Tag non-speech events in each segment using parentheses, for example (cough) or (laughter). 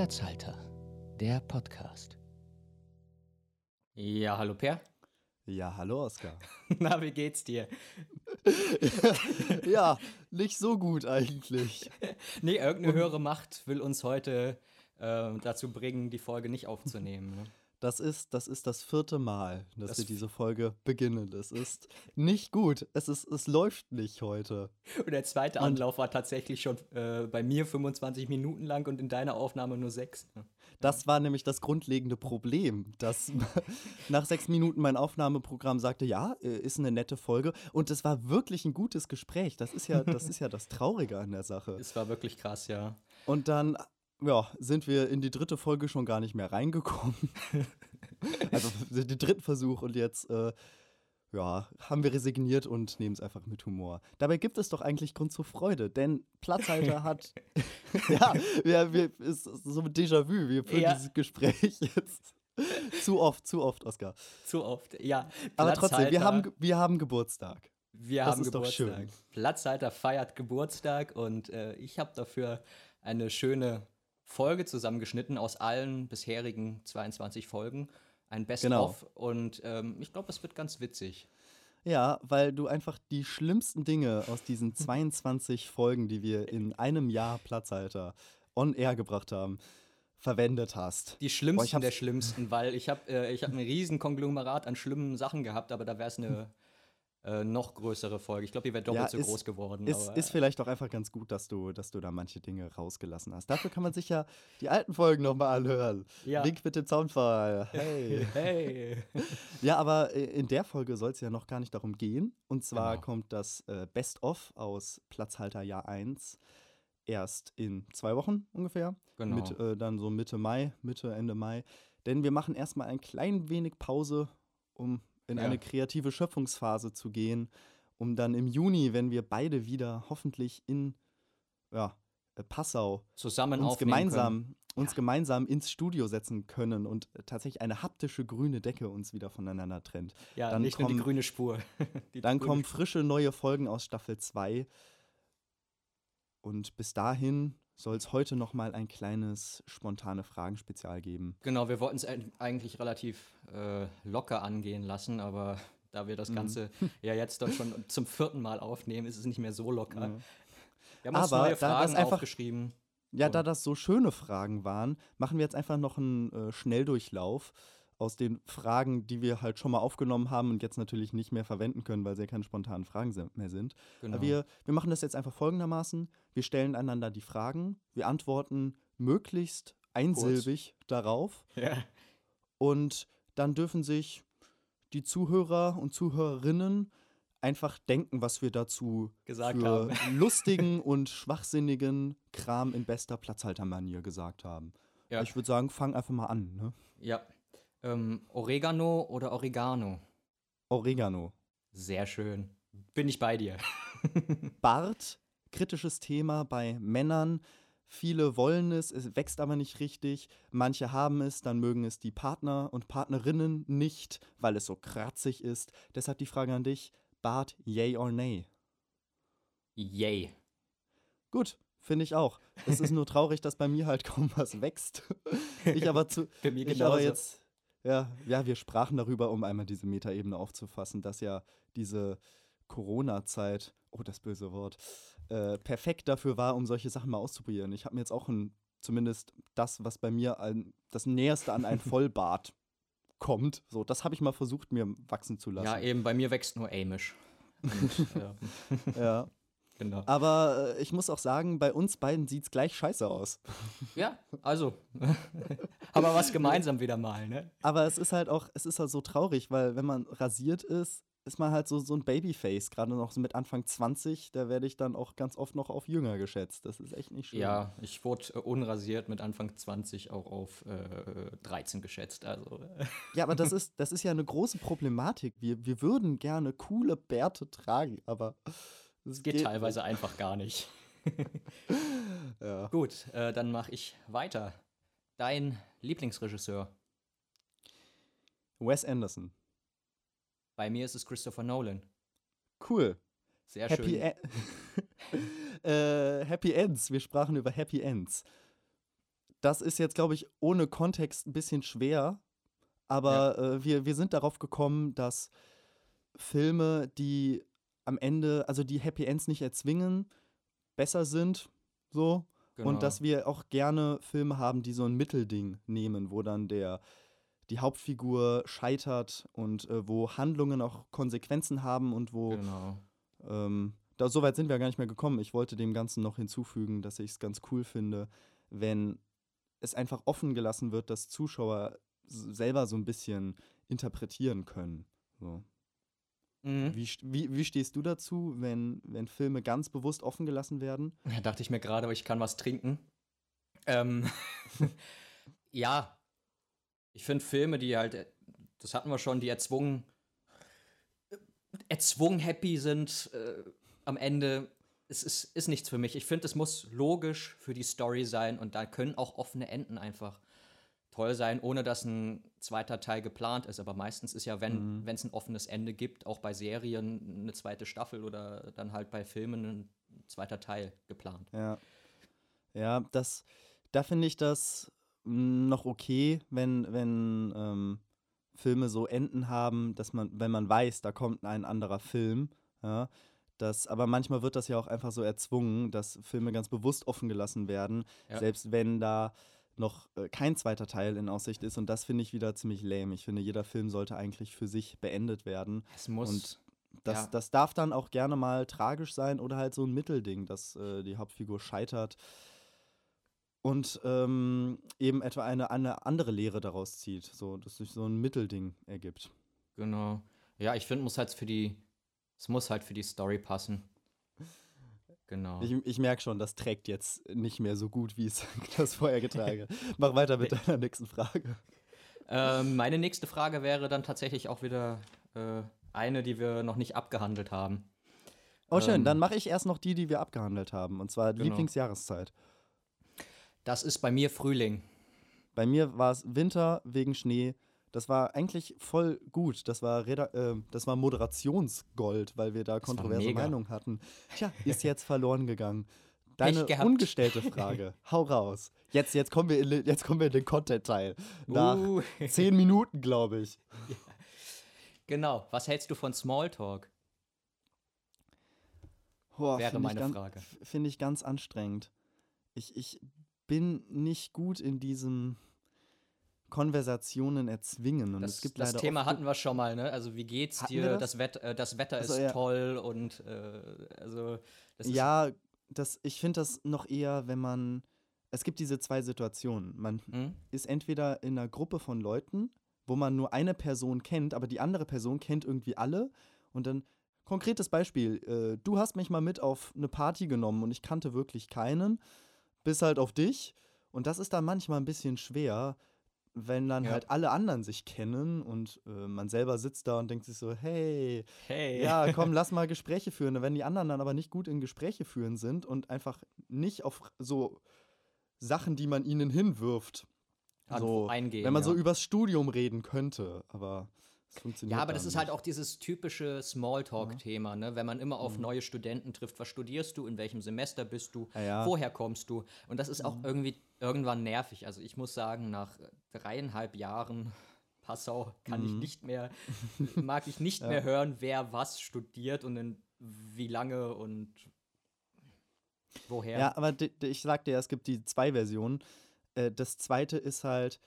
Platzhalter, der Podcast. Ja, hallo Per. Ja, hallo Oskar. (laughs) Na, wie geht's dir? (laughs) ja, nicht so gut eigentlich. (laughs) nee, irgendeine höhere Macht will uns heute äh, dazu bringen, die Folge nicht aufzunehmen. Ne? Das ist, das ist das vierte Mal, dass das wir diese Folge beginnen. Es ist nicht gut. Es, ist, es läuft nicht heute. Und der zweite Anlauf war tatsächlich schon äh, bei mir 25 Minuten lang und in deiner Aufnahme nur sechs. Das war nämlich das grundlegende Problem, dass (laughs) nach sechs Minuten mein Aufnahmeprogramm sagte, ja, äh, ist eine nette Folge. Und es war wirklich ein gutes Gespräch. Das ist ja das, ist ja das Traurige an der Sache. Es war wirklich krass, ja. Und dann ja, sind wir in die dritte Folge schon gar nicht mehr reingekommen. (laughs) also den dritten Versuch und jetzt, äh, ja, haben wir resigniert und nehmen es einfach mit Humor. Dabei gibt es doch eigentlich Grund zur Freude, denn Platzhalter (laughs) hat, ja, wir, wir, ist so ein Déjà-vu, wir führen ja. dieses Gespräch jetzt. zu oft, zu oft, Oskar. Zu oft, ja. Aber trotzdem, wir haben, wir haben Geburtstag. Wir das haben ist Geburtstag. Doch schön. Platzhalter feiert Geburtstag und äh, ich habe dafür eine schöne Folge zusammengeschnitten aus allen bisherigen 22 Folgen. Ein Best-of. Genau. Und ähm, ich glaube, es wird ganz witzig. Ja, weil du einfach die schlimmsten Dinge aus diesen (laughs) 22 Folgen, die wir in einem Jahr Platzhalter on air gebracht haben, verwendet hast. Die schlimmsten Boah, der schlimmsten, weil ich habe äh, hab ein riesen Konglomerat an schlimmen Sachen gehabt, aber da wäre es eine (laughs) äh, noch größere Folge. Ich glaube, die wäre doppelt ja, so ist, groß geworden. Ist, aber, ist vielleicht auch einfach ganz gut, dass du, dass du da manche Dinge rausgelassen hast. Dafür kann man sich ja die alten Folgen nochmal anhören. Ja. Link mit dem Zaunfall. Hey. (laughs) hey. (laughs) ja, aber äh, in der Folge soll es ja noch gar nicht darum gehen. Und zwar genau. kommt das äh, Best-of aus Platzhalter Jahr 1 erst in zwei Wochen ungefähr. Genau. Mit, äh, dann so Mitte Mai, Mitte, Ende Mai. Denn wir machen erstmal ein klein wenig Pause, um in ja. eine kreative Schöpfungsphase zu gehen, um dann im Juni, wenn wir beide wieder hoffentlich in ja, äh, Passau zusammen uns gemeinsam uns ja. gemeinsam ins Studio setzen können und tatsächlich eine haptische grüne Decke uns wieder voneinander trennt. Ja, dann nicht kommen, nur die grüne Spur. (laughs) (laughs) die dann grüne kommen frische neue Folgen aus Staffel 2. Und bis dahin soll es heute noch mal ein kleines spontane Fragen-Spezial geben. Genau, wir wollten es eigentlich relativ äh, locker angehen lassen, aber da wir das mhm. Ganze (laughs) ja jetzt dann schon zum vierten Mal aufnehmen, ist es nicht mehr so locker. Mhm. Wir haben uns aber neue Fragen einfach, aufgeschrieben. Ja, da das so schöne Fragen waren, machen wir jetzt einfach noch einen äh, Schnelldurchlauf aus den Fragen, die wir halt schon mal aufgenommen haben und jetzt natürlich nicht mehr verwenden können, weil sie ja keine spontanen Fragen mehr sind. Genau. Wir, wir machen das jetzt einfach folgendermaßen. Wir stellen einander die Fragen, wir antworten möglichst einsilbig Kurz. darauf. (laughs) Ja. Und dann dürfen sich die Zuhörer und Zuhörerinnen einfach denken, was wir dazu gesagt für haben. (laughs) lustigen und schwachsinnigen Kram in bester Platzhaltermanier gesagt haben. Ja. Ich würde sagen, fang einfach mal an. Ne? Ja, ähm, Oregano oder Oregano? Oregano. Sehr schön. Bin ich bei dir. (laughs) Bart, kritisches Thema bei Männern. Viele wollen es, es wächst aber nicht richtig. Manche haben es, dann mögen es die Partner und Partnerinnen nicht, weil es so kratzig ist. Deshalb die Frage an dich: Bart, yay or nay? Yay. Gut, finde ich auch. Es ist nur traurig, dass bei mir halt kaum was wächst. (laughs) Ich aber zu. Bei mir ich aber jetzt ja, ja, wir sprachen darüber, um einmal diese Metaebene aufzufassen, dass ja diese Corona-Zeit, oh, das böse Wort, äh, perfekt dafür war, um solche Sachen mal auszuprobieren. Ich habe mir jetzt auch ein, zumindest das, was bei mir ein, das Näherste an ein (laughs) Vollbart kommt, so, das habe ich mal versucht, mir wachsen zu lassen. Ja, eben, bei mir wächst nur Amish. Und, (laughs) ja. ja. Genau. Aber äh, ich muss auch sagen, bei uns beiden sieht es gleich scheiße aus. (laughs) Ja, also. (laughs) Aber was gemeinsam wieder mal, ne? Aber es ist halt auch, es ist halt so traurig, weil wenn man rasiert ist, ist man halt so, so ein Babyface, gerade noch so mit Anfang 20, da werde ich dann auch ganz oft noch auf jünger geschätzt. Das ist echt nicht schön. Ja, ich wurde äh, unrasiert mit Anfang 20 auch auf äh, 13 geschätzt. Also. (laughs) Ja, aber das ist, das ist ja eine große Problematik. Wir, wir würden gerne coole Bärte tragen, aber das geht, geht teilweise einfach gar nicht. (laughs) ja. Gut, äh, dann mache ich weiter. Dein Lieblingsregisseur? Wes Anderson. Bei mir ist es Christopher Nolan. Cool. Sehr Happy schön. E (laughs) äh, Happy Ends. Wir sprachen über Happy Ends. das ist jetzt, glaube ich, ohne Kontext ein bisschen schwer, aber ja. äh, wir, wir sind darauf gekommen, dass Filme, die am Ende, also die Happy Ends nicht erzwingen, besser sind, so. Genau. Und dass wir auch gerne Filme haben, die so ein Mittelding nehmen, wo dann der die Hauptfigur scheitert und äh, wo Handlungen auch Konsequenzen haben und wo genau. ähm, da, so weit sind wir gar nicht mehr gekommen. Ich wollte dem Ganzen noch hinzufügen, dass ich es ganz cool finde, wenn es einfach offen gelassen wird, dass Zuschauer selber so ein bisschen interpretieren können. So. Mhm. Wie, wie, wie stehst du dazu, wenn, wenn Filme ganz bewusst offen gelassen werden? Ja, dachte ich mir gerade, aber ich kann was trinken. Ähm, (laughs) ja, ich finde Filme, die halt, äh, das hatten wir schon, die erzwungen, erzwungen happy sind äh, am Ende, es ist, ist nichts für mich. Ich finde, es muss logisch für die Story sein und da können auch offene Enden einfach toll sein, ohne dass ein zweiter Teil geplant ist. Aber meistens ist ja, wenn mhm. es ein offenes Ende gibt, auch bei Serien eine zweite Staffel oder dann halt bei Filmen ein zweiter Teil geplant. Ja. Ja, das, da finde ich das noch okay, wenn, wenn ähm, Filme so Enden haben, dass man, wenn man weiß, da kommt ein anderer Film, ja, das, aber manchmal wird das ja auch einfach so erzwungen, dass Filme ganz bewusst offen gelassen werden, ja. selbst wenn da noch äh, kein zweiter Teil in Aussicht ist. Und das finde ich wieder ziemlich lame. Ich finde, jeder Film sollte eigentlich für sich beendet werden. Es muss. Und das, ja. das darf dann auch gerne mal tragisch sein oder halt so ein Mittelding, dass äh, die Hauptfigur scheitert und ähm, eben etwa eine, eine andere Lehre daraus zieht, so dass sich so ein Mittelding ergibt. Genau. Ja, ich finde, muss halt für die, es muss halt für die Story passen. Genau. Ich, ich merke schon, das trägt jetzt nicht mehr so gut, wie es (laughs) das vorher getragen hat. Mach weiter mit deiner nächsten Frage. Ähm, meine nächste Frage wäre dann tatsächlich auch wieder äh, eine, die wir noch nicht abgehandelt haben. Oh, schön. Ähm, dann mache ich erst noch die, die wir abgehandelt haben. Und zwar genau. Lieblingsjahreszeit. Das ist bei mir Frühling. Bei mir war es Winter wegen Schnee. Das war eigentlich voll gut. Das war, Reda äh, das war Moderationsgold, weil wir da das kontroverse Meinungen hatten. Tja, (laughs) ist jetzt verloren gegangen. Deine ungestellte (laughs) Frage. Hau raus. Jetzt, jetzt, kommen wir in, jetzt kommen wir in den Content-Teil. Nach uh. zehn Minuten, glaube ich. (laughs) Ja. Genau. Was hältst du von Smalltalk? Boah, Wäre meine Frage. Finde ich ganz anstrengend. Ich, ich bin nicht gut in diesem Konversationen erzwingen. Und das, es gibt das Thema hatten wir schon mal, ne? Also wie geht's dir? Das? Das, Wett, äh, das, Wetter also, ist ja. toll und äh, also das Ja, das, ich finde das noch eher, wenn man. Es gibt diese zwei Situationen. Man mhm. ist entweder in einer Gruppe von Leuten, wo man nur eine Person kennt, aber die andere Person kennt irgendwie alle. Und dann, konkretes Beispiel, äh, du hast mich mal mit auf eine Party genommen und ich kannte wirklich keinen bis halt auf dich. Und das ist dann manchmal ein bisschen schwer, wenn dann ja. halt alle anderen sich kennen und äh, man selber sitzt da und denkt sich so, hey, hey, ja, komm, (laughs) lass mal Gespräche führen. Und wenn die anderen dann aber nicht gut in Gespräche führen sind und einfach nicht auf so Sachen, die man ihnen hinwirft, so eingehen. Wenn man ja. so übers Studium reden könnte, aber ja, aber das ist halt auch dieses typische Smalltalk-Thema, ne? wenn man immer auf mhm. neue Studenten trifft. Was studierst du? In welchem Semester bist du? Ja, ja. Woher kommst du? Und das ist auch mhm. irgendwie irgendwann nervig. Also ich muss sagen, nach dreieinhalb Jahren Passau kann mhm. ich nicht mehr, (laughs) mag ich nicht ja. mehr hören, wer was studiert und in wie lange und woher. Ja, aber ich sagte ja, es gibt die zwei Versionen. Äh, das zweite ist halt,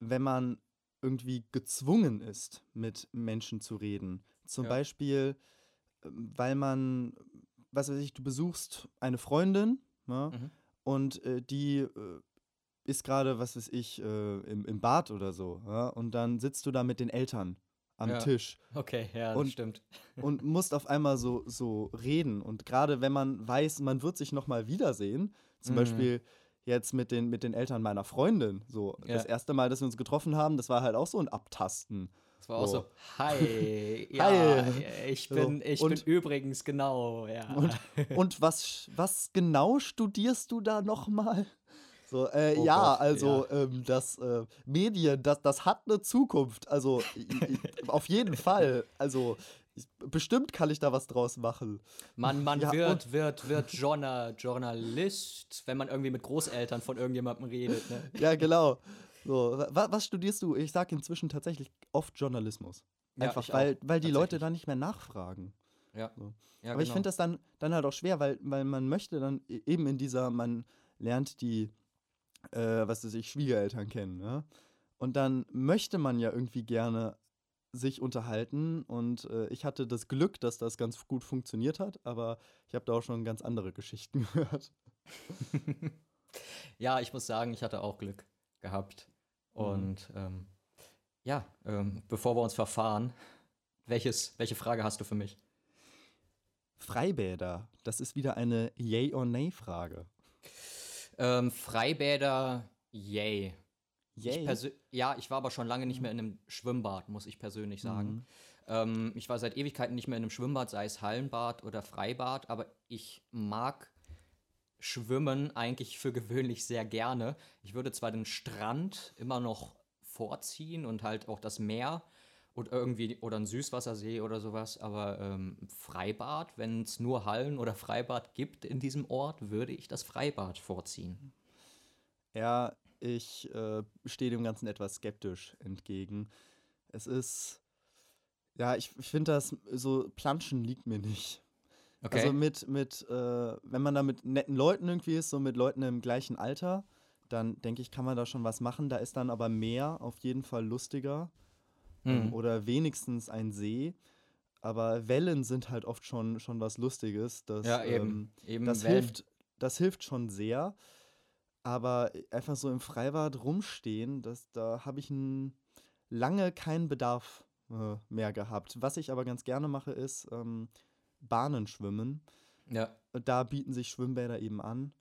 wenn man irgendwie gezwungen ist, mit Menschen zu reden. Zum ja. Beispiel, ähm, weil man, was weiß ich, du besuchst eine Freundin ne? mhm. und äh, die äh, ist gerade, was weiß ich, äh, im, im Bad oder so. Ja? Und dann sitzt du da mit den Eltern am ja. Tisch. Okay, ja, und, stimmt. (laughs) Und musst auf einmal so, so reden. Und gerade wenn man weiß, man wird sich nochmal wiedersehen, zum mhm. Beispiel jetzt mit den, mit den Eltern meiner Freundin. So, ja. das erste Mal, dass wir uns getroffen haben, das war halt auch so ein Abtasten. Das war auch so, hi, (laughs) ja, hi. ich bin, ich und, bin übrigens genau, ja. Und, und was, was genau studierst du da nochmal? So, äh, oh ja, Gott, also ja. Ähm, das äh, Medien, das, das hat eine Zukunft. Also auf jeden Fall. Also ich, bestimmt kann ich da was draus machen. Man, man ja, wird, wird, wird Journal, Journalist, wenn man irgendwie mit Großeltern von irgendjemandem redet. Ne? (laughs) Ja, genau. So, was, was, studierst du? Ich sage inzwischen tatsächlich oft Journalismus. Einfach, ja, weil, weil die Leute dann nicht mehr nachfragen. Ja. So. ja Aber genau. ich finde das dann, dann halt auch schwer, weil, weil man möchte dann e, eben in dieser, man lernt die, äh, was weiß ich, Schwiegereltern kennen. Ne? Und dann möchte man ja irgendwie gerne sich unterhalten und äh, ich hatte das Glück, dass das ganz gut funktioniert hat, aber ich habe da auch schon ganz andere Geschichten (laughs) gehört. (laughs) ja, ich muss sagen, ich hatte auch Glück gehabt. Mhm. Und mhm. ähm, ja, ähm, bevor wir uns verfahren, welches, welche Frage hast du für mich? Freibäder, das ist wieder eine Yay or Nay-Frage. Ähm, Freibäder, yay. Yay? Ich ja, ich war aber schon lange nicht mehr in einem Schwimmbad, muss ich persönlich sagen. Mhm. Ähm, ich war seit Ewigkeiten nicht mehr in einem Schwimmbad, sei es Hallenbad oder Freibad, aber ich mag Schwimmen eigentlich für (laughs) gewöhnlich sehr gerne. Ich würde zwar den Strand immer noch vorziehen und halt auch das Meer oder irgendwie oder ein Süßwassersee oder sowas, aber ähm, Freibad, wenn es nur Hallen oder Freibad gibt in diesem Ort, würde ich das Freibad vorziehen. Ja, ich äh, stehe dem Ganzen etwas skeptisch entgegen. Es ist, ja, ich, ich finde das, so Planschen liegt mir nicht. Okay. Also mit, mit äh, wenn man da mit netten Leuten irgendwie ist, so mit Leuten im gleichen Alter, dann denke ich, kann man da schon was machen. Da ist dann aber mehr auf jeden Fall lustiger ähm, mhm. oder wenigstens ein See. Aber Wellen sind halt oft schon, schon was Lustiges. Das, ja, eben. Ähm, eben das, hilft, das hilft schon sehr. Aber einfach so im Freibad rumstehen, das, da habe ich lange keinen Bedarf äh, mehr gehabt. Was ich aber ganz gerne mache, ist ähm, Bahnen schwimmen. Ja. Da bieten sich Schwimmbäder eben an.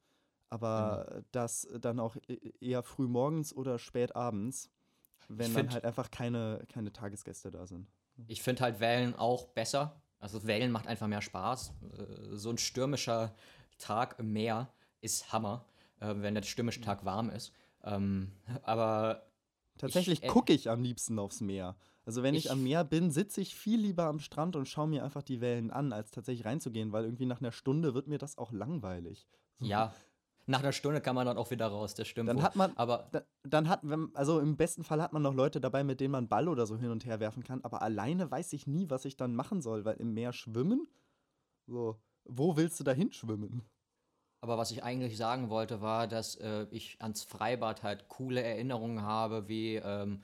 Aber mhm. das dann auch e-, eher früh morgens oder spät abends wenn dann halt einfach keine, keine Tagesgäste da sind. Ich finde halt Wellen auch besser. Also Wellen macht einfach mehr Spaß. Äh, so ein stürmischer Tag im Meer ist Hammer, äh, wenn der stürmische Tag warm ist. Ähm, (laughs) aber tatsächlich gucke ich am liebsten aufs Meer. Also wenn ich, ich am Meer bin, sitze ich viel lieber am Strand und schaue mir einfach die Wellen an, als tatsächlich reinzugehen, weil irgendwie nach einer Stunde wird mir das auch langweilig. Ja, nach einer Stunde kann man dann auch wieder raus, das stimmt. Dann wohl. hat man, aber dann, dann hat, also im besten Fall hat man noch Leute dabei, mit denen man Ball oder so hin und her werfen kann, aber alleine weiß ich nie, was ich dann machen soll, weil im Meer schwimmen, so, wo willst du da hinschwimmen? Aber was ich eigentlich sagen wollte, war, dass äh, ich ans Freibad halt coole Erinnerungen habe, wie ähm,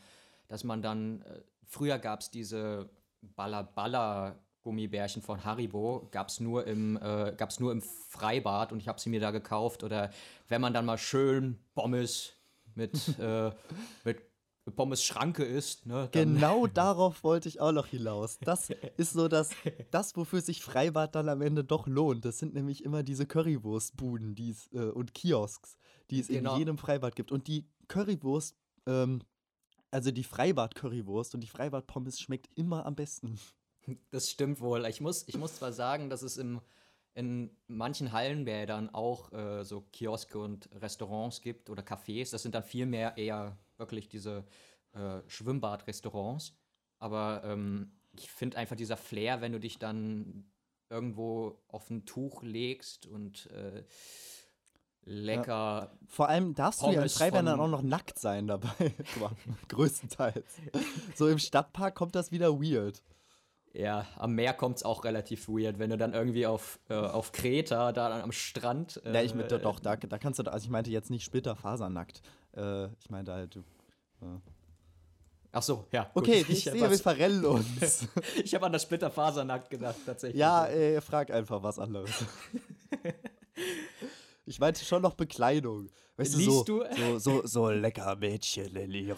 dass man dann, äh, früher gab es diese Baller-Baller- Gummibärchen von Haribo gab es nur, im, äh, nur im Freibad und ich habe sie mir da gekauft. Oder wenn man dann mal schön Pommes mit, äh, (laughs) mit Pommes Schranke isst. Ne, genau (laughs) darauf wollte ich auch noch hinaus. Das (laughs) ist so das, das, wofür sich Freibad dann am Ende doch lohnt. Das sind nämlich immer diese Currywurstbuden die's, äh, und Kiosks, die es genau. in jedem Freibad gibt. Und die Currywurst, ähm, also die Freibad-Currywurst und die Freibad-Pommes schmeckt immer am besten. Das stimmt wohl. Ich muss, ich muss zwar sagen, dass es im, in manchen Hallenbädern auch äh, so Kioske und Restaurants gibt oder Cafés. Das sind dann viel mehr eher wirklich diese äh, Schwimmbad-Restaurants. Aber ähm, ich finde einfach dieser Flair, wenn du dich dann irgendwo auf ein Tuch legst und äh, lecker. Ja. Vor allem darfst Pommes du ja in Freibädern auch noch nackt sein dabei. (laughs) (laughs) Größtenteils. so im Stadtpark kommt das wieder weird. Ja, am Meer kommt es auch relativ weird, wenn du dann irgendwie auf, äh, auf Kreta, da dann am Strand. Äh, ja, ich mit, doch, da, da kannst du, also ich meinte jetzt nicht splitterfasernackt. Äh, ich meinte halt, du. Äh. Ach so, ja. Okay, gut. (laughs) ich, sehe, wir verrennen uns. (laughs) ich habe an das Splitterfasernackt gedacht, tatsächlich. Ja, ey, frag einfach was anderes. (laughs) ich meinte schon noch Bekleidung. Weißt Liest du, so, du? So, so, so lecker Mädchen, Lilly,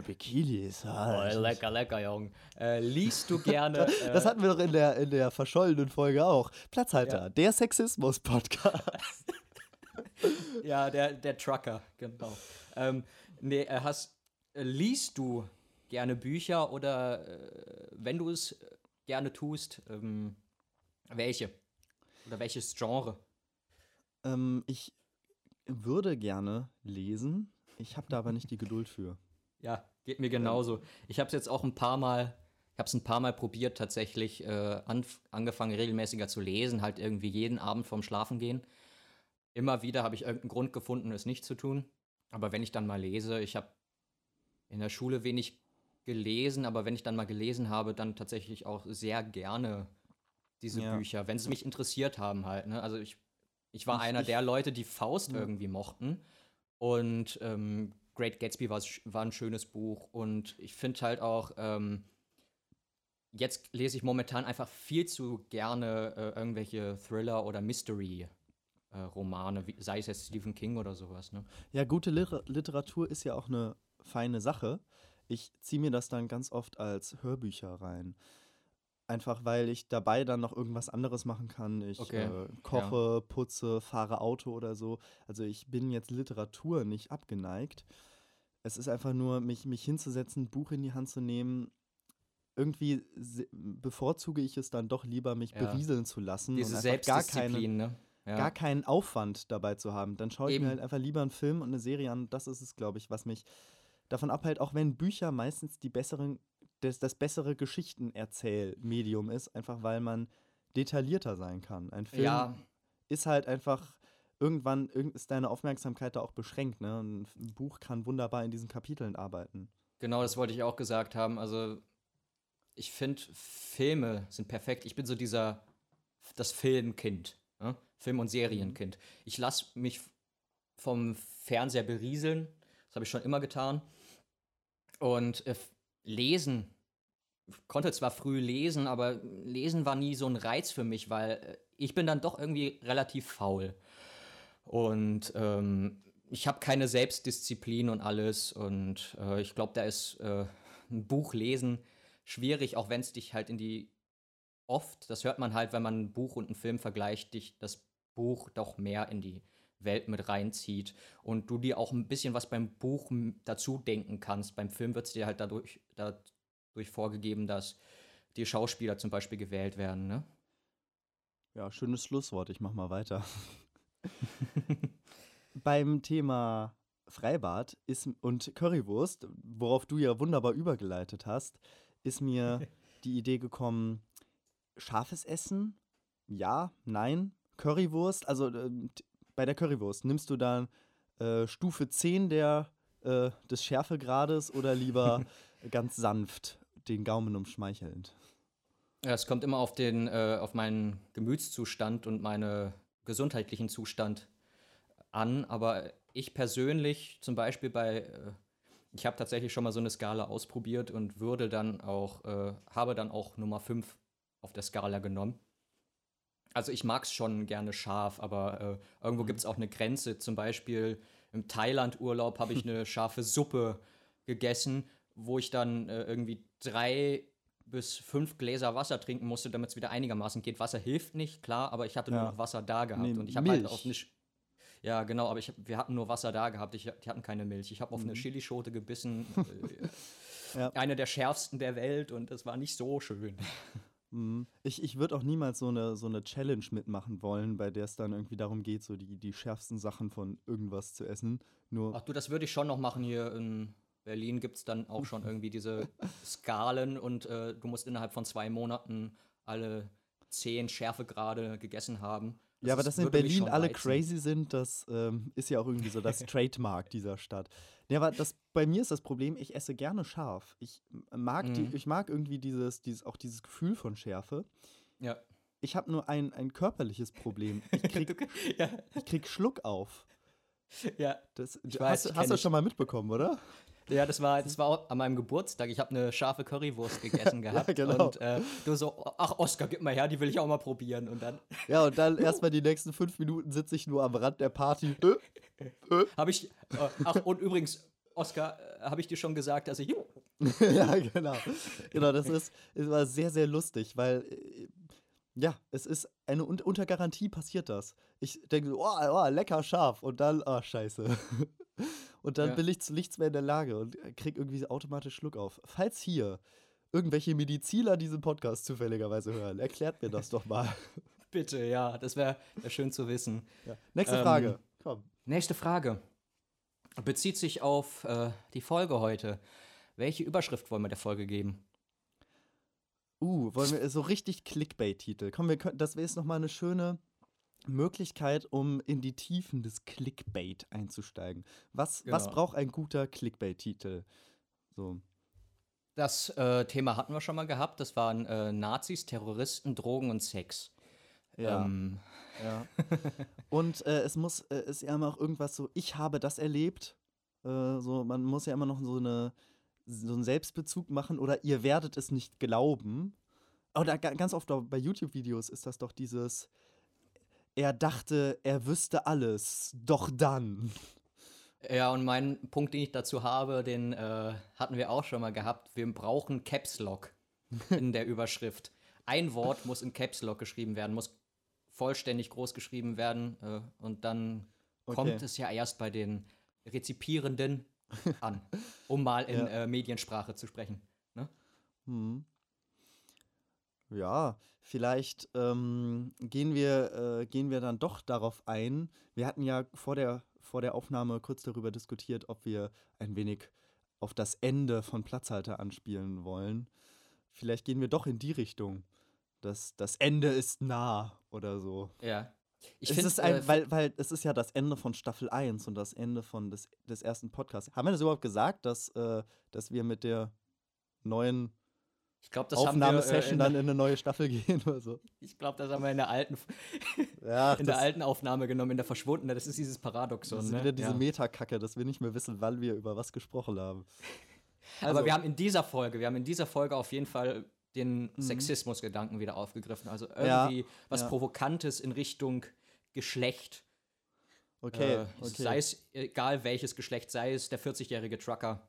Bikinis. Ah, oh, lecker, lecker, Jung. Äh, liest du gerne. Äh, das hatten wir doch in der, in der verschollenen Folge auch. Platzhalter, ja. der Sexismus-Podcast. Ja, der, der Trucker, genau. Ähm, nee, äh, hast, äh, liest du gerne Bücher oder äh, wenn du es gerne tust, ähm, welche? Oder welches Genre? Ähm, ich würde gerne lesen. Ich habe da aber nicht die Geduld für. (laughs) Ja, geht mir genauso. Ich habe es jetzt auch ein paar Mal Ich habe es ein paar Mal probiert, tatsächlich äh, angefangen, regelmäßiger zu lesen, halt irgendwie jeden Abend vorm Schlafen gehen. Immer wieder habe ich irgendeinen Grund gefunden, es nicht zu tun. Aber wenn ich dann mal lese, ich habe in der Schule wenig gelesen, aber wenn ich dann mal gelesen habe, dann tatsächlich auch sehr gerne diese ja. Bücher, wenn sie mich interessiert haben halt. Ne? Also ich, ich war ich, einer ich, der Leute, die Faust ja. irgendwie mochten. Und ähm, Great Gatsby war, war, ein schönes Buch. Und ich finde halt auch, ähm, jetzt lese ich momentan einfach viel zu gerne äh, irgendwelche Thriller oder Mystery. Äh, Romane, wie, sei es jetzt Stephen King oder sowas. Ne? Ja, gute Liter Literatur ist ja auch eine feine Sache. Ich ziehe mir das dann ganz oft als Hörbücher rein. Einfach weil ich dabei dann noch irgendwas anderes machen kann. Ich okay. äh, koche, ja. putze, fahre Auto oder so. Also ich bin jetzt Literatur nicht abgeneigt. Es ist einfach nur, mich, mich hinzusetzen, ein Buch in die Hand zu nehmen. Irgendwie bevorzuge ich es dann doch lieber, mich ja. berieseln zu lassen. Diese und Selbstdisziplin, gar keine, ne? Ja. gar keinen Aufwand dabei zu haben. Dann schaue ich Eben. mir halt einfach lieber einen Film und eine Serie an. Das ist es, glaube ich, was mich davon abhält, auch wenn Bücher meistens die besseren, das, das bessere Geschichtenerzählmedium ist, einfach weil man detaillierter sein kann. Ein Film ja. ist halt einfach irgendwann ist deine Aufmerksamkeit da auch beschränkt. Ne? Ein Buch kann wunderbar in diesen Kapiteln arbeiten. Genau, das wollte ich auch gesagt haben. Also ich finde, Filme sind perfekt. Ich bin so dieser, das Filmkind? Film- und Serienkind. Ich lasse mich vom Fernseher berieseln. Das habe ich schon immer getan. Und äh, lesen, konnte zwar früh lesen, aber lesen war nie so ein Reiz für mich, weil äh, ich bin dann doch irgendwie relativ faul. Und ähm, ich habe keine Selbstdisziplin und alles. Und äh, ich glaube, da ist äh, ein Buch lesen schwierig, auch wenn es dich halt in die oft, das hört man halt, wenn man ein Buch und einen Film vergleicht, dich das Buch doch mehr in die Welt mit reinzieht und du dir auch ein bisschen was beim Buch dazu denken kannst. Beim Film wird es dir halt dadurch, dadurch vorgegeben, dass die Schauspieler zum Beispiel gewählt werden, ne? Ja, schönes Schlusswort. Ich mach mal weiter. (laughs) Beim Thema Freibad ist, und Currywurst, worauf du ja wunderbar übergeleitet hast, ist mir (laughs) die Idee gekommen, scharfes Essen? Ja, nein. Currywurst, also äh, bei der Currywurst, nimmst du dann äh, Stufe 10 der, äh, des Schärfegrades oder lieber (laughs) ganz sanft, den Gaumen umschmeichelnd? Ja, es kommt immer auf, den, äh, auf meinen Gemütszustand und meinen gesundheitlichen Zustand an, aber ich persönlich zum Beispiel bei, äh, ich habe tatsächlich schon mal so eine Skala ausprobiert und würde dann auch, äh, habe dann auch Nummer 5 auf der Skala genommen. Also ich mag es schon gerne scharf, aber äh, irgendwo mhm. gibt es auch eine Grenze. Zum Beispiel im Thailand-Urlaub habe ich eine (laughs) scharfe Suppe gegessen, wo ich dann äh, irgendwie drei bis fünf Gläser Wasser trinken musste, damit es wieder einigermaßen geht. Wasser hilft nicht, klar, aber ich hatte ja. nur noch Wasser da gehabt. Nee, und ich habe halt auf eine. Ja, genau, aber ich, wir hatten nur Wasser da gehabt. Ich, die hatten keine Milch. Ich habe auf mhm. eine Chilischote gebissen. (laughs) äh, ja. Eine der schärfsten der Welt und es war nicht so schön. (laughs) Mhm. Ich, ich würde auch niemals so eine, so eine Challenge mitmachen wollen, bei der es dann irgendwie darum geht, so die, die schärfsten Sachen von irgendwas zu essen. Nur Ach du, das würde ich schon noch machen hier in Berlin gibt es dann auch schon irgendwie diese (laughs) Skalen und äh, du musst innerhalb von zwei Monaten alle zehn Schärfegrade gegessen haben. Das ja, aber dass in Berlin alle crazy sind, das ähm, ist ja auch irgendwie so das (laughs) Trademark dieser Stadt. Ja, aber das, bei mir ist das Problem, ich esse gerne scharf. Ich mag, mhm. die, ich mag irgendwie dieses, dieses, auch dieses Gefühl von Schärfe. Ja. Ich habe nur ein, ein körperliches Problem. (laughs) Ich krieg, ja. ich krieg Schluck auf. Ja. Das, weiß, hast, hast du schon mal mitbekommen, oder? Ja, das war, das war auch an meinem Geburtstag. Ich habe eine scharfe Currywurst gegessen (laughs) gehabt. ja, genau. Und äh, du so, ach Oskar, gib mal her, die will ich auch mal probieren. Und dann. (laughs) Ja, und dann erstmal die nächsten fünf Minuten sitze ich nur am Rand der Party. (laughs) habe ich. Äh, ach, und übrigens, Oskar, äh, habe ich dir schon gesagt, dass ich. ja, genau. Genau, das ist, es war sehr, sehr lustig, weil. Äh, ja, es ist eine unter Garantie passiert das. Ich denke so, oh, oh, lecker scharf und dann, oh, scheiße. Und dann ja. bin ich zu nichts mehr in der Lage und krieg irgendwie automatisch Schluck auf. Falls hier irgendwelche Mediziner diesen Podcast zufälligerweise hören, erklärt mir das doch mal. (laughs) Bitte, ja, das wäre wär schön zu wissen. Ja. Nächste ähm, Frage. Komm. Nächste Frage. Bezieht sich auf äh, die Folge heute. Welche Überschrift wollen wir der Folge geben? Uh, wollen wir so richtig Clickbait-Titel. Komm, wir können, das wäre jetzt nochmal eine schöne Möglichkeit, um in die Tiefen des Clickbait einzusteigen. Was, genau. was braucht ein guter Clickbait-Titel? So. Das äh, Thema hatten wir schon mal gehabt. Das waren äh, Nazis, Terroristen, Drogen und Sex. Ja. Ähm. ja. (laughs) und äh, es muss, äh, ist ja immer auch irgendwas so, ich habe das erlebt. Äh, so, man muss ja immer noch so, eine, so einen Selbstbezug machen oder ihr werdet es nicht glauben. Oder ganz oft bei YouTube-Videos ist das doch dieses, er dachte, er wüsste alles, doch dann. Ja, und mein Punkt, den ich dazu habe, den äh, hatten wir auch schon mal gehabt. Wir brauchen Caps Lock (laughs) in der Überschrift. Ein Wort muss in Caps Lock geschrieben werden, muss vollständig groß geschrieben werden äh, und dann okay. kommt es ja erst bei den Rezipierenden an, um mal in ja. äh, Mediensprache zu sprechen. Ne? Hm. Ja, vielleicht ähm, gehen, wir, äh, gehen wir dann doch darauf ein. Wir hatten ja vor der, vor der Aufnahme kurz darüber diskutiert, ob wir ein wenig auf das Ende von Platzhalter anspielen wollen. Vielleicht gehen wir doch in die Richtung. Das, das Ende ist nah oder so. Ja. Ich finde es ein, äh, weil, weil es ist ja das Ende von Staffel 1 und das Ende von des, des ersten Podcasts. Haben wir das überhaupt gesagt, dass, äh, dass wir mit der neuen ich glaube, das Aufnahmesession äh, dann in eine neue Staffel (laughs) gehen oder so. Ich glaube, das haben wir in der alten (laughs) ja, in der alten Aufnahme genommen, in der verschwundenen. Das ist dieses Paradoxon. Das ist ne? wieder diese ja. Metakacke, dass wir nicht mehr wissen, wann wir über was gesprochen haben. (laughs) Also. Aber wir haben in dieser Folge, wir haben in dieser Folge auf jeden Fall den mhm. Sexismusgedanken wieder aufgegriffen. Also irgendwie ja, was ja. Provokantes in Richtung Geschlecht. Okay, äh, okay. Sei es egal welches Geschlecht, sei es der 40-jährige Trucker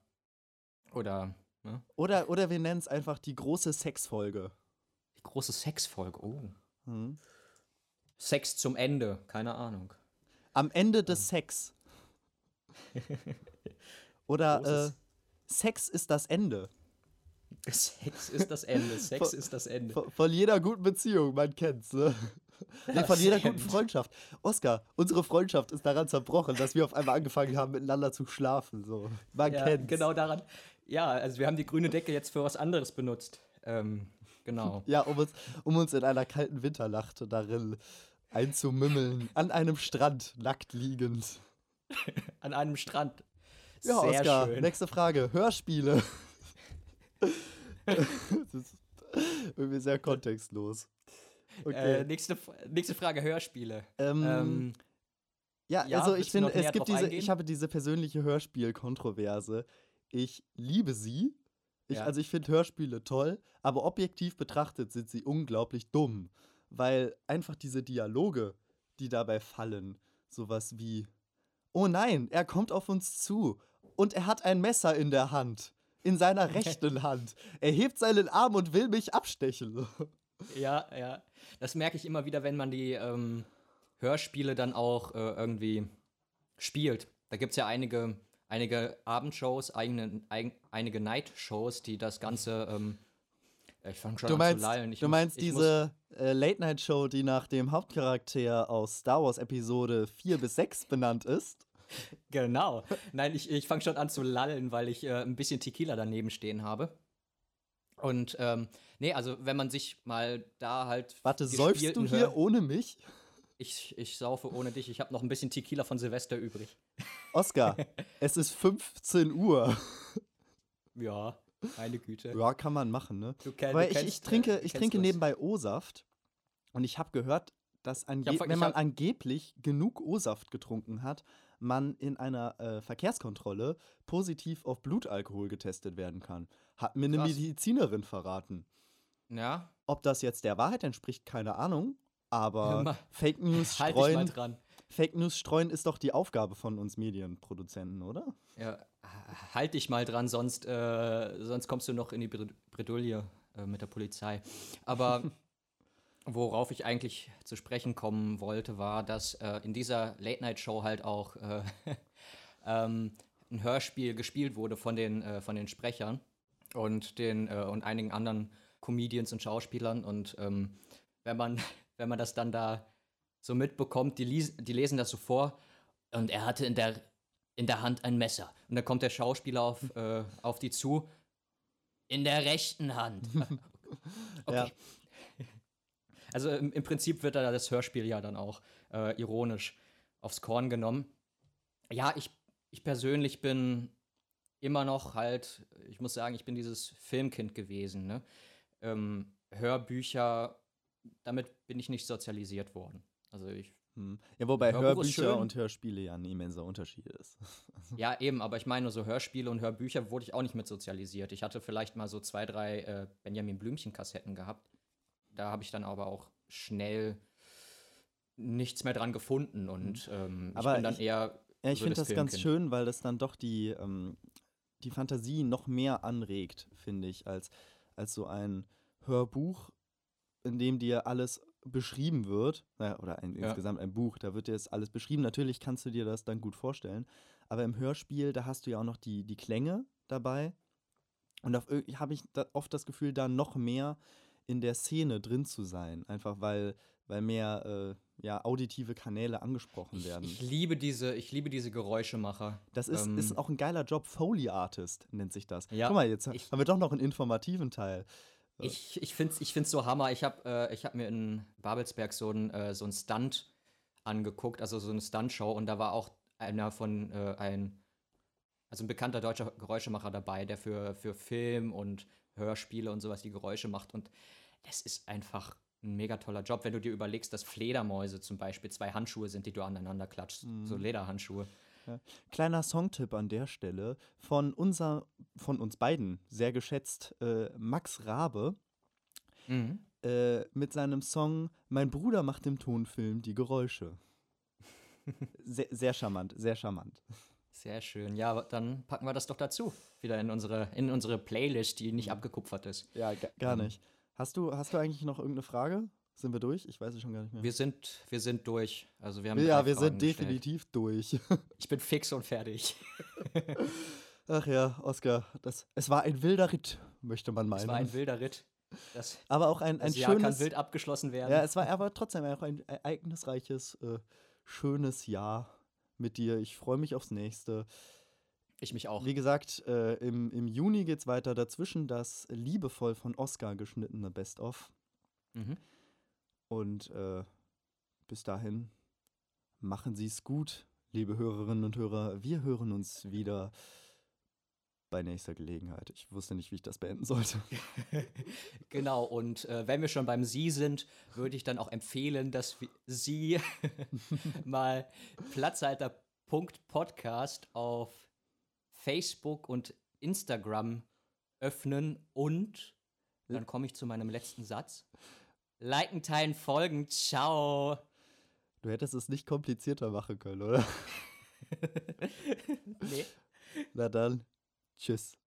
oder Ne? Oder, oder wir nennen es einfach die große Sexfolge. Die große Sexfolge, oh. Hm. Sex zum Ende, keine Ahnung. Am Ende des Sex. (laughs) Oder äh, Sex ist das Ende. Sex ist das Ende. Sex von, ist das Ende. Von, von, jeder guten Beziehung, man kennt's, ne? (laughs) Nee, von jeder guten Freundschaft. Oskar, unsere Freundschaft ist daran zerbrochen, dass wir auf einmal angefangen haben, miteinander zu schlafen. So. Man ja, kennt's. Genau daran, ja, also wir haben die grüne Decke jetzt für was anderes benutzt. Ähm, genau. (laughs) Ja, um uns, um uns in einer kalten Winternacht darin einzumümmeln. An einem Strand, nackt liegend. An einem Strand. Ja, Sehr Oskar, schön. nächste Frage. Hörspiele. das ist irgendwie sehr kontextlos. Okay. Äh, nächste, nächste Frage, Hörspiele. Ähm, ähm, ja, ja, also ich finde, es gibt diese, eingehen? ich habe diese persönliche Hörspiel-Kontroverse. Ich liebe sie. Ich, ja. Also ich finde Hörspiele toll, aber objektiv betrachtet sind sie unglaublich dumm, weil einfach diese Dialoge, die dabei fallen, sowas wie, oh nein, er kommt auf uns zu und er hat ein Messer in der Hand, in seiner (laughs) rechten Hand. Er hebt seinen Arm und will mich abstechen. (laughs) Ja, ja. Das merke ich immer wieder, wenn man die ähm, Hörspiele dann auch äh, irgendwie spielt. Da gibt es ja einige einige Abendshows, eigene, ein, einige Night-Shows, die das Ganze. Ähm, ich fange schon du meinst, an zu lallen. Ich du muss, meinst diese äh, Late-Night-Show, die nach dem Hauptcharakter aus Star Wars Episode 4 bis 6 benannt ist? Genau. Nein, ich, ich fange schon an zu lallen, weil ich äh, ein bisschen Tequila daneben stehen habe. Und ähm, nee, also wenn man sich mal da halt. Warte, säufst du hier ohne mich? Ich, ich saufe ohne dich. Ich habe noch ein bisschen Tequila von Silvester übrig. Oskar, (laughs) es ist 15 Uhr. Ja, meine Güte. Ja, kann man machen, ne? Du, kenn, Weil du ich, ich, trinke, ich trinke nebenbei O-Saft und ich habe gehört, dass ange hab, wenn man angeblich genug O-Saft getrunken hat, man in einer äh, Verkehrskontrolle positiv auf Blutalkohol getestet werden kann. Hat mir Krass. eine Medizinerin verraten. Ja. Ob das jetzt der Wahrheit entspricht, keine Ahnung. Aber Fake News (laughs) halt streuen. Fake News streuen ist doch die Aufgabe von uns Medienproduzenten, oder? Ja, halt dich mal dran, sonst, äh, sonst kommst du noch in die Bredouille äh, mit der Polizei. Aber (laughs) worauf ich eigentlich zu sprechen kommen wollte, war, dass äh, in dieser Late-Night-Show halt auch äh, (laughs) ähm, ein Hörspiel gespielt wurde von den, äh, von den Sprechern und, den, äh, und einigen anderen Comedians und Schauspielern. Und ähm, wenn man wenn man das dann da so mitbekommt, die, les die lesen das so vor und er hatte in der, in der Hand ein Messer. Und dann kommt der Schauspieler auf, (laughs) äh, auf die zu, in der rechten Hand. (laughs) Okay. Ja. Also im, im, Prinzip wird da das Hörspiel ja dann auch äh, ironisch aufs Korn genommen. Ja, ich, ich persönlich bin immer noch halt, ich muss sagen, ich bin dieses Filmkind gewesen. Ne? Ähm, Hörbücher, damit bin ich nicht sozialisiert worden. Also ich hm. Ja, wobei Hörbücher und Hörspiele ja ein immenser Unterschied ist. (laughs) ja, eben, aber ich meine, so Hörspiele und Hörbücher wurde ich auch nicht mit sozialisiert. Ich hatte vielleicht mal so zwei, drei äh, Benjamin Blümchen-Kassetten gehabt. Da habe ich dann aber auch schnell nichts mehr dran gefunden und hm. ähm, aber ich bin dann ich, eher. Ja, ich so finde das Filmkind. ganz schön, weil das dann doch die, ähm, die Fantasie noch mehr anregt, finde ich, als, als so ein Hörbuch, in dem dir alles beschrieben wird, oder ein, ja. insgesamt ein Buch, da wird dir das alles beschrieben. Natürlich kannst du dir das dann gut vorstellen. Aber im Hörspiel, da hast du ja auch noch die, die Klänge dabei. Und da habe ich da oft das Gefühl, da noch mehr in der Szene drin zu sein. Einfach weil, weil mehr äh, ja, auditive Kanäle angesprochen werden. Ich, ich, liebe diese, ich liebe diese Geräuschemacher. Das ist, ähm, ist auch ein geiler Job. Foley Artist nennt sich das. Ja, Guck mal, jetzt ich, haben wir doch noch einen informativen Teil. Ich, ich finde es ich find's so Hammer. Ich habe äh, hab mir in Babelsberg so ein, äh, so ein Stunt angeguckt, also so eine Stunt-Show, und da war auch einer von äh, ein, also ein bekannter deutscher Geräuschemacher dabei, der für, für Film und Hörspiele und sowas die Geräusche macht. Und das ist einfach ein mega toller Job, wenn du dir überlegst, dass Fledermäuse zum Beispiel zwei Handschuhe sind, die du aneinander klatschst. Mhm. So Lederhandschuhe. Ja. Kleiner Songtipp an der Stelle von, unser, von uns beiden, sehr geschätzt, äh, Max Rabe. Mhm. Äh, mit seinem Song Mein Bruder macht im Tonfilm die Geräusche. (laughs) sehr, sehr charmant, sehr charmant. Sehr schön. Ja, dann packen wir das doch dazu. Wieder in unsere, in unsere Playlist, die nicht abgekupfert ist. Ja, gar nicht. Hast du, hast du eigentlich noch irgendeine Frage? Sind wir durch? Ich weiß es schon gar nicht mehr. Wir sind, wir sind durch. Also wir haben ja, wir sind definitiv durch. (laughs) ich bin fix und fertig. (laughs) Ach ja, Oskar, das, es war ein wilder Ritt, möchte man meinen. Es war ein wilder Ritt. Das, aber auch ein, ein das Jahr schönes, kann wild abgeschlossen werden. Ja, es war aber trotzdem auch ein ereignisreiches, äh, schönes Jahr mit dir. Ich freue mich aufs nächste. Ich mich auch. Wie gesagt, äh, im, im Juni es weiter. Dazwischen das liebevoll von Oscar geschnittene Best-of. Mhm. Und äh, bis dahin machen Sie es gut, liebe Hörerinnen und Hörer. Wir hören uns wieder bei nächster Gelegenheit. Ich wusste nicht, wie ich das beenden sollte. (laughs) genau, und äh, wenn wir schon beim Sie sind, würde ich dann auch empfehlen, dass Sie (laughs) mal Platzhalter.podcast auf Facebook und Instagram öffnen und dann komme ich zu meinem letzten Satz. Liken, teilen, folgen. Ciao. Du hättest es nicht komplizierter machen können, oder? (laughs) nee. Na dann, tschüss.